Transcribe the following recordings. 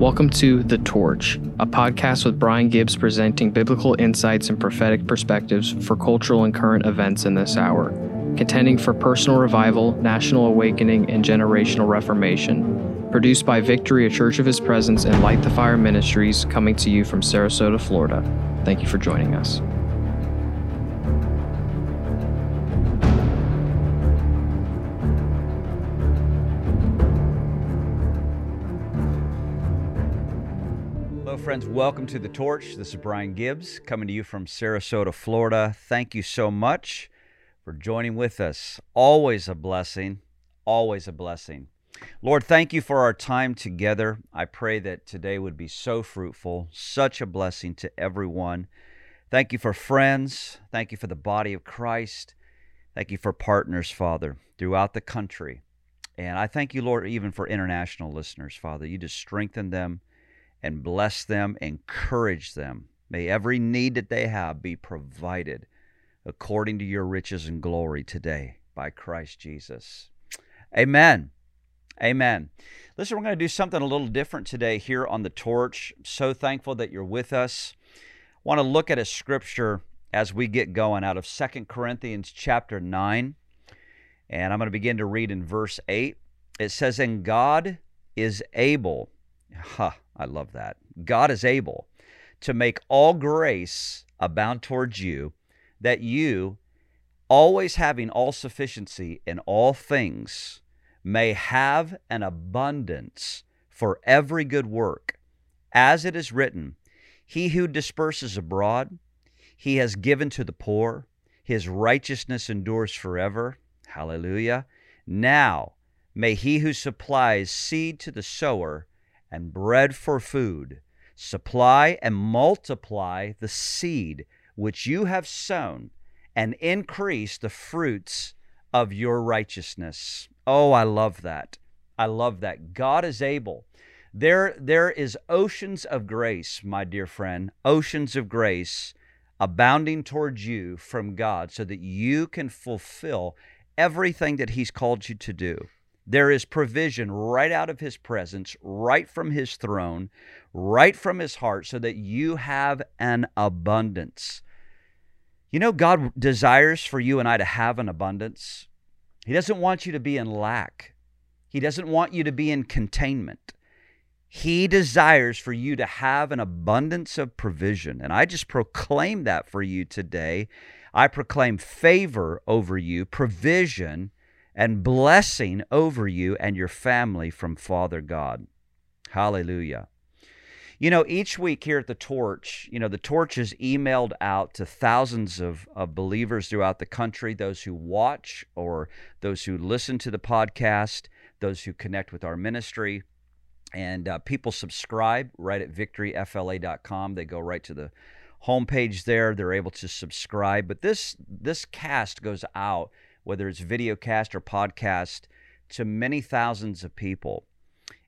Welcome to The Torch, a podcast with Brian Gibbs presenting biblical insights and prophetic perspectives for cultural and current events in this hour, contending for personal revival, national awakening, and generational reformation. Produced by Victory, a Church of His Presence, and Light the Fire Ministries, coming to you from Sarasota, Florida. Thank you for joining us. Friends. Welcome to The Torch. This is Brian Gibbs coming to you from Sarasota, Florida. Thank you so much for joining with us. Always a blessing. Always a blessing. Lord, thank you for our time together. I pray that today would be so fruitful, such a blessing to everyone. Thank you for friends. Thank you for the body of Christ. Thank you for partners, Father, throughout the country. And I thank you, Lord, even for international listeners, Father. You just strengthen them and bless them, encourage them. May every need that they have be provided according to your riches and glory today by Christ Jesus. Amen. Amen. Listen, we're going to do something a little different today here on the torch. So thankful that you're with us. Want to look at a scripture as we get going out of Second Corinthians chapter 9. And I'm going to begin to read in verse 8. It says, And God is able. Ha, I love that. God is able to make all grace abound towards you, that you, always having all sufficiency in all things, may have an abundance for every good work. As it is written, He who disperses abroad, he has given to the poor, his righteousness endures forever. Hallelujah. Now may he who supplies seed to the sower and bread for food. Supply and multiply the seed which you have sown, and increase the fruits of your righteousness. Oh, I love that. I love that. God is able. There, there is oceans of grace, my dear friend, oceans of grace abounding towards you from God so that you can fulfill everything that He's called you to do. There is provision right out of his presence, right from his throne, right from his heart, so that you have an abundance. You know, God desires for you and I to have an abundance. He doesn't want you to be in lack, He doesn't want you to be in containment. He desires for you to have an abundance of provision. And I just proclaim that for you today. I proclaim favor over you, provision and blessing over you and your family from Father God. Hallelujah. You know, each week here at the Torch, you know, the Torch is emailed out to thousands of, of believers throughout the country, those who watch or those who listen to the podcast, those who connect with our ministry. And uh, people subscribe right at victoryfla.com. They go right to the homepage there. They're able to subscribe. But this this cast goes out whether it's video cast or podcast, to many thousands of people.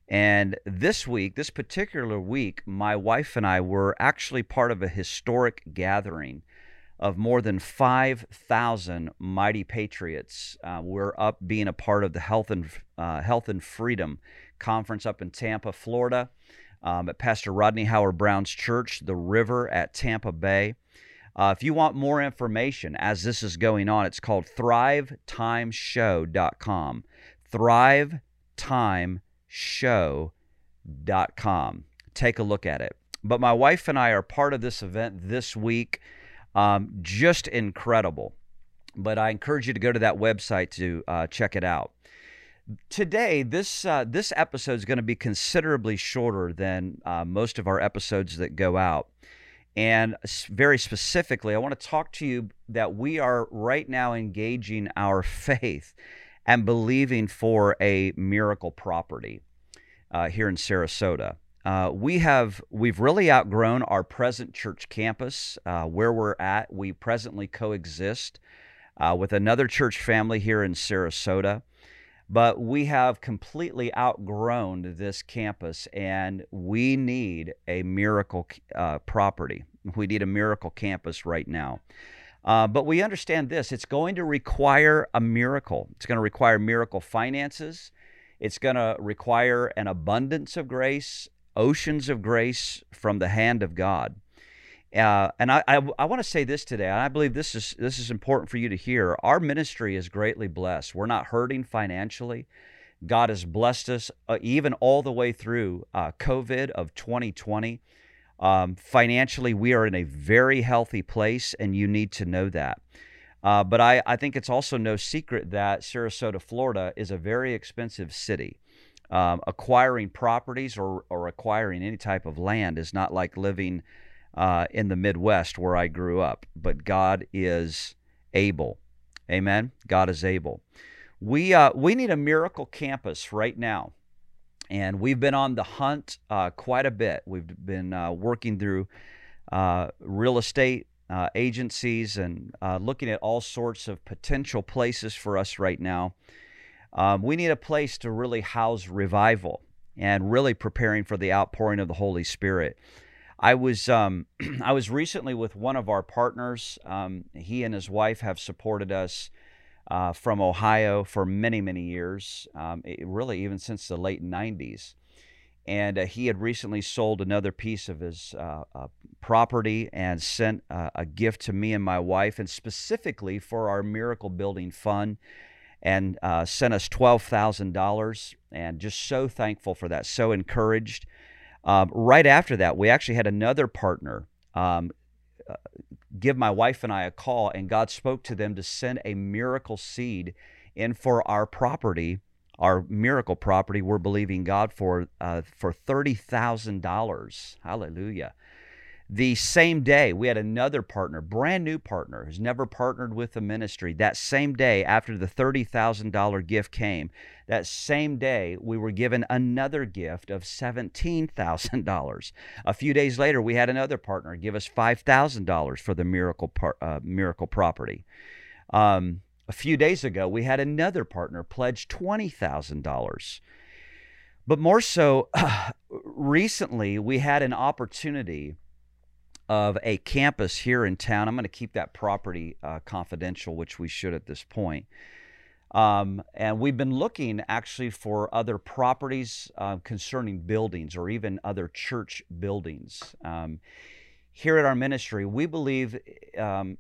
And this week, this particular week, my wife and I were actually part of a historic gathering of more than 5,000 mighty patriots. Uh, we're up being a part of the Health and uh, Health and Freedom Conference up in Tampa, Florida, um, at Pastor Rodney Howard Browne's church, The River at Tampa Bay. Uh, if you want more information as this is going on, it's called thrivetimeshow.com. Thrivetimeshow.com. Take a look at it. But my wife and I are part of this event this week. Um, just incredible. But I encourage you to go to that website to uh, check it out. Today, this uh, this episode is going to be considerably shorter than uh, most of our episodes that go out. And very specifically, I want to talk to you that we are right now engaging our faith and believing for a miracle property uh, here in Sarasota. Uh, we have we've really outgrown our present church campus uh, where we're at. We presently coexist uh, with another church family here in Sarasota but we have completely outgrown this campus and we need a miracle uh, property. We need a miracle campus right now. Uh, but we understand this it's going to require a miracle. It's going to require miracle finances. It's going to require an abundance of grace. oceans of grace from the hand of God. Uh, and I, I, I want to say this today, and I believe this is this is important for you to hear. Our ministry is greatly blessed. We're not hurting financially. God has blessed us uh, even all the way through uh, COVID of 2020. Um, financially, we are in a very healthy place, and you need to know that. Uh, but I, I think it's also no secret that Sarasota, Florida is a very expensive city. Um, acquiring properties or, or acquiring any type of land is not like living uh, in the Midwest where I grew up, but God is able. Amen. God is able. We uh, we need a miracle campus right now, and we've been on the hunt uh, quite a bit. We've been uh, working through uh, real estate uh, agencies and looking at all sorts of potential places for us right now. Um, we need a place to really house revival and really preparing for the outpouring of the Holy Spirit. I was um, I was recently with one of our partners. Um, he and his wife have supported us uh, from Ohio for many many years, um, it, really even since the late '90s. And uh, he had recently sold another piece of his uh, uh property and sent uh, a gift to me and my wife, and specifically for our Miracle Building Fund, and uh, sent us twelve thousand dollars. And just so thankful for that, so encouraged. Um, right after that, we actually had another partner um, uh, give my wife and I a call, and God spoke to them to send a miracle seed in for our property, our miracle property. We're believing God for uh, for thirty thousand dollars. Hallelujah. The same day, we had another partner, brand new partner, who's never partnered with the ministry. That same day, after the $30,000 gift came, that same day, we were given another gift of $17,000. A few days later, we had another partner give us $5,000 for the miracle, par- uh, miracle property. Um, a few days ago, we had another partner pledge $20,000. But more so, recently, we had an opportunity of a campus here in town. I'm going to keep that property uh, confidential, which we should at this point. Um, and we've been looking actually for other properties uh, concerning buildings or even other church buildings. Um, here at our ministry, we believe, um,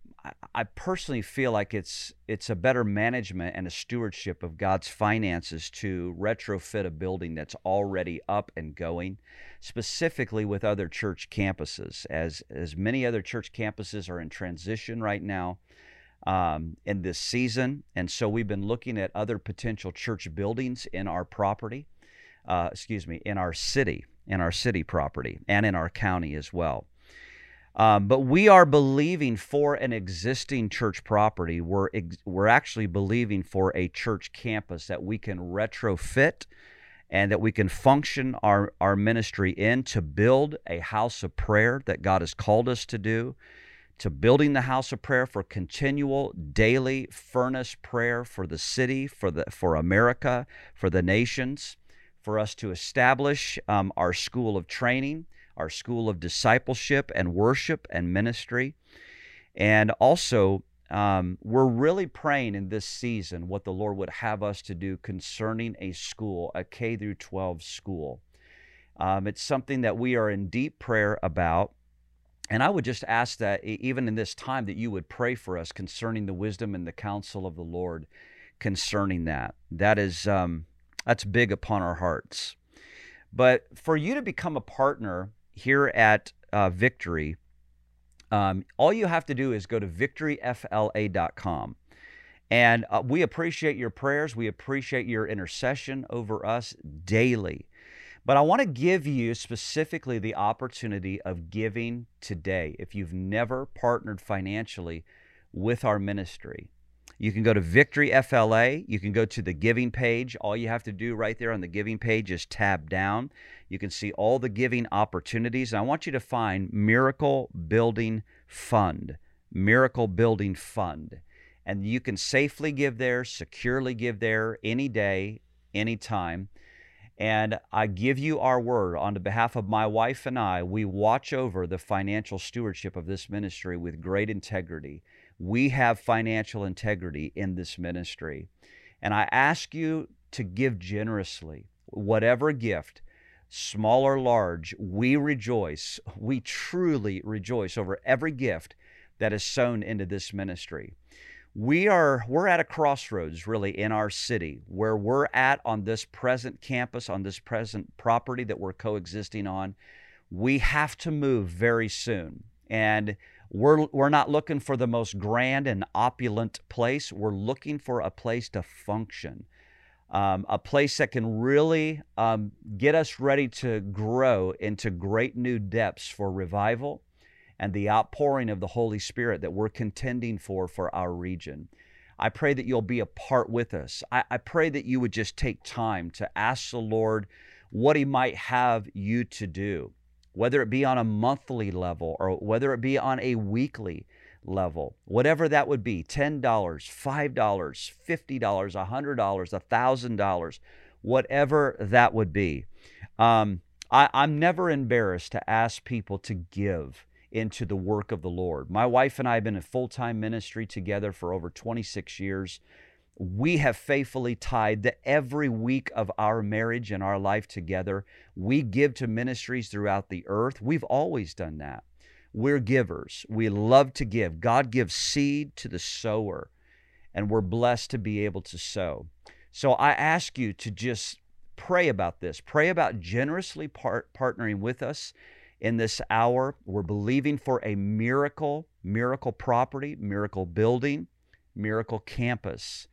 I personally feel like it's it's a better management and a stewardship of God's finances to retrofit a building that's already up and going specifically with other church campuses, as, as many other church campuses are in transition right now um, in this season. And so we've been looking at other potential church buildings in our property, uh, excuse me, in our city, in our city property, and in our county as well. Um, but we are believing for an existing church property. We're, ex- we're actually believing for a church campus that we can retrofit and that we can function our, our ministry in to build a house of prayer that God has called us to do, to building the house of prayer for continual daily furnace prayer for the city, for the for America, for the nations, for us to establish um, our school of training, our school of discipleship and worship and ministry, and also um, we're really praying in this season what the Lord would have us to do concerning a school, a K through 12 school. Um, it's something that we are in deep prayer about. And I would just ask that even in this time that you would pray for us concerning the wisdom and the counsel of the Lord concerning that. That is um, that's big upon our hearts. But for you to become a partner here at uh, Victory, um, all you have to do is go to victoryfla.com. And uh, we appreciate your prayers. We appreciate your intercession over us daily. But I want to give you specifically the opportunity of giving today. If you've never partnered financially with our ministry, you can go to Victory FLA. You can go to the giving page. All you have to do right there on the giving page is tab down. You can see all the giving opportunities. And I want you to find Miracle Building Fund. Miracle Building Fund. And you can safely give there, securely give there any day, anytime. And I give you our word on behalf of my wife and I, we watch over the financial stewardship of this ministry with great integrity. We have financial integrity in this ministry. And I ask you to give generously, whatever gift small or large, we rejoice. We truly rejoice over every gift that is sown into this ministry. We are we're at a crossroads really in our city where we're at on this present campus on this present property that we're coexisting on. We have to move very soon. And we're, we're not looking for the most grand and opulent place. We're looking for a place to function um, a place that can really um, get us ready to grow into great new depths for revival and the outpouring of the Holy Spirit that we're contending for for our region. I pray that you'll be a part with us. I, I pray that you would just take time to ask the Lord what He might have you to do, whether it be on a monthly level or whether it be on a weekly level, whatever that would be $10, $5, $50, $100, $1,000, whatever that would be. Um, I, I'm never embarrassed to ask people to give into the work of the Lord. My wife and I have been in full time ministry together for over 26 years. We have faithfully tied that every week of our marriage and our life together. We give to ministries throughout the earth. We've always done that. We're givers. We love to give. God gives seed to the sower, and we're blessed to be able to sow. So I ask you to just pray about this. Pray about generously part- partnering with us in this hour. We're believing for a miracle, miracle property, miracle building, miracle campus.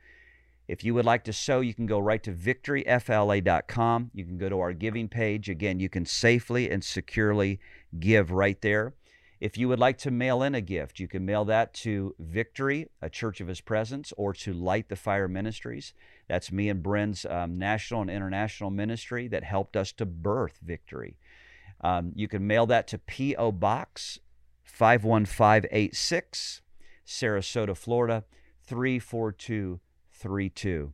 If you would like to sow, you can go right to victoryfla.com. You can go to our giving page. Again, you can safely and securely give right there. If you would like to mail in a gift, you can mail that to Victory, a Church of His Presence, or to Light the Fire Ministries. That's me and Bren's um, national and international ministry that helped us to birth Victory. Um, you can mail that to P.O. Box 51586, Sarasota, Florida 34232.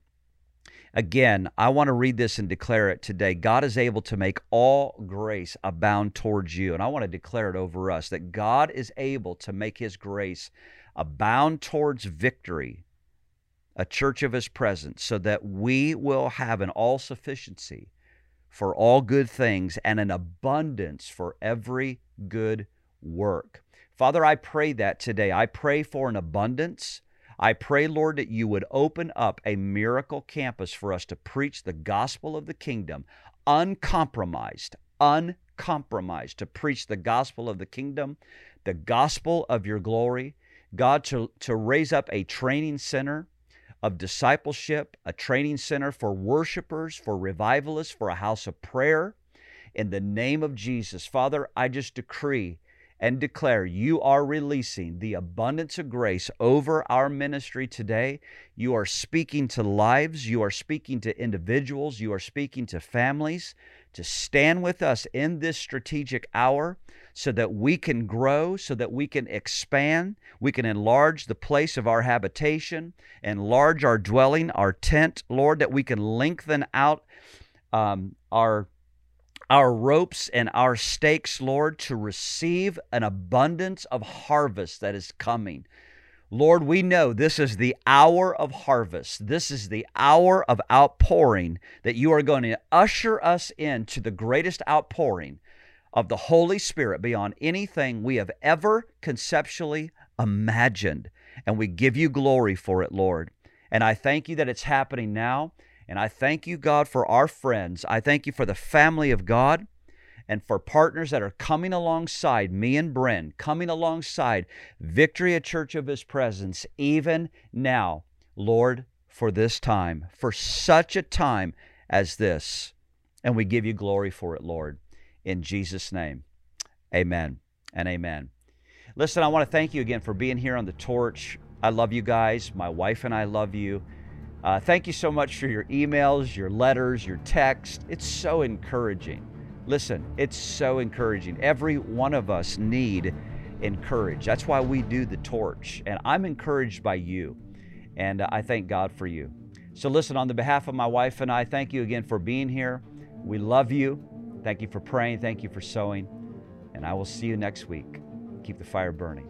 Again, I want to read this and declare it today. God is able to make all grace abound towards you. And I want to declare it over us that God is able to make his grace abound towards victory, a church of his presence, so that we will have an all sufficiency for all good things and an abundance for every good work. Father, I pray that today. I pray for an abundance I pray, Lord, that you would open up a miracle campus for us to preach the gospel of the kingdom, uncompromised, uncompromised, to preach the gospel of the kingdom, the gospel of your glory. God, to, to raise up a training center of discipleship, a training center for worshipers, for revivalists, for a house of prayer. In the name of Jesus, Father, I just decree and declare you are releasing the abundance of grace over our ministry today. You are speaking to lives, you are speaking to individuals, you are speaking to families to stand with us in this strategic hour so that we can grow, so that we can expand, we can enlarge the place of our habitation, enlarge our dwelling, our tent, Lord, that we can lengthen out um, our our ropes and our stakes, Lord, to receive an abundance of harvest that is coming. Lord, we know this is the hour of harvest. This is the hour of outpouring that you are going to usher us into the greatest outpouring of the Holy Spirit beyond anything we have ever conceptually imagined. And we give you glory for it, Lord. And I thank you that it's happening now. And I thank you, God, for our friends. I thank you for the family of God and for partners that are coming alongside me and Bren, coming alongside Victory, a church of His presence, even now, Lord, for this time, for such a time as this. And we give you glory for it, Lord. In Jesus' name, amen and amen. Listen, I want to thank you again for being here on the torch. I love you guys. My wife and I love you. Uh, thank you so much for your emails, your letters, your text. It's so encouraging. Listen, it's so encouraging. Every one of us need encouraged. That's why we do the torch. And I'm encouraged by you. And uh, I thank God for you. So, listen, on the behalf of my wife and I, thank you again for being here. We love you. Thank you for praying. Thank you for sowing. And I will see you next week. Keep the fire burning.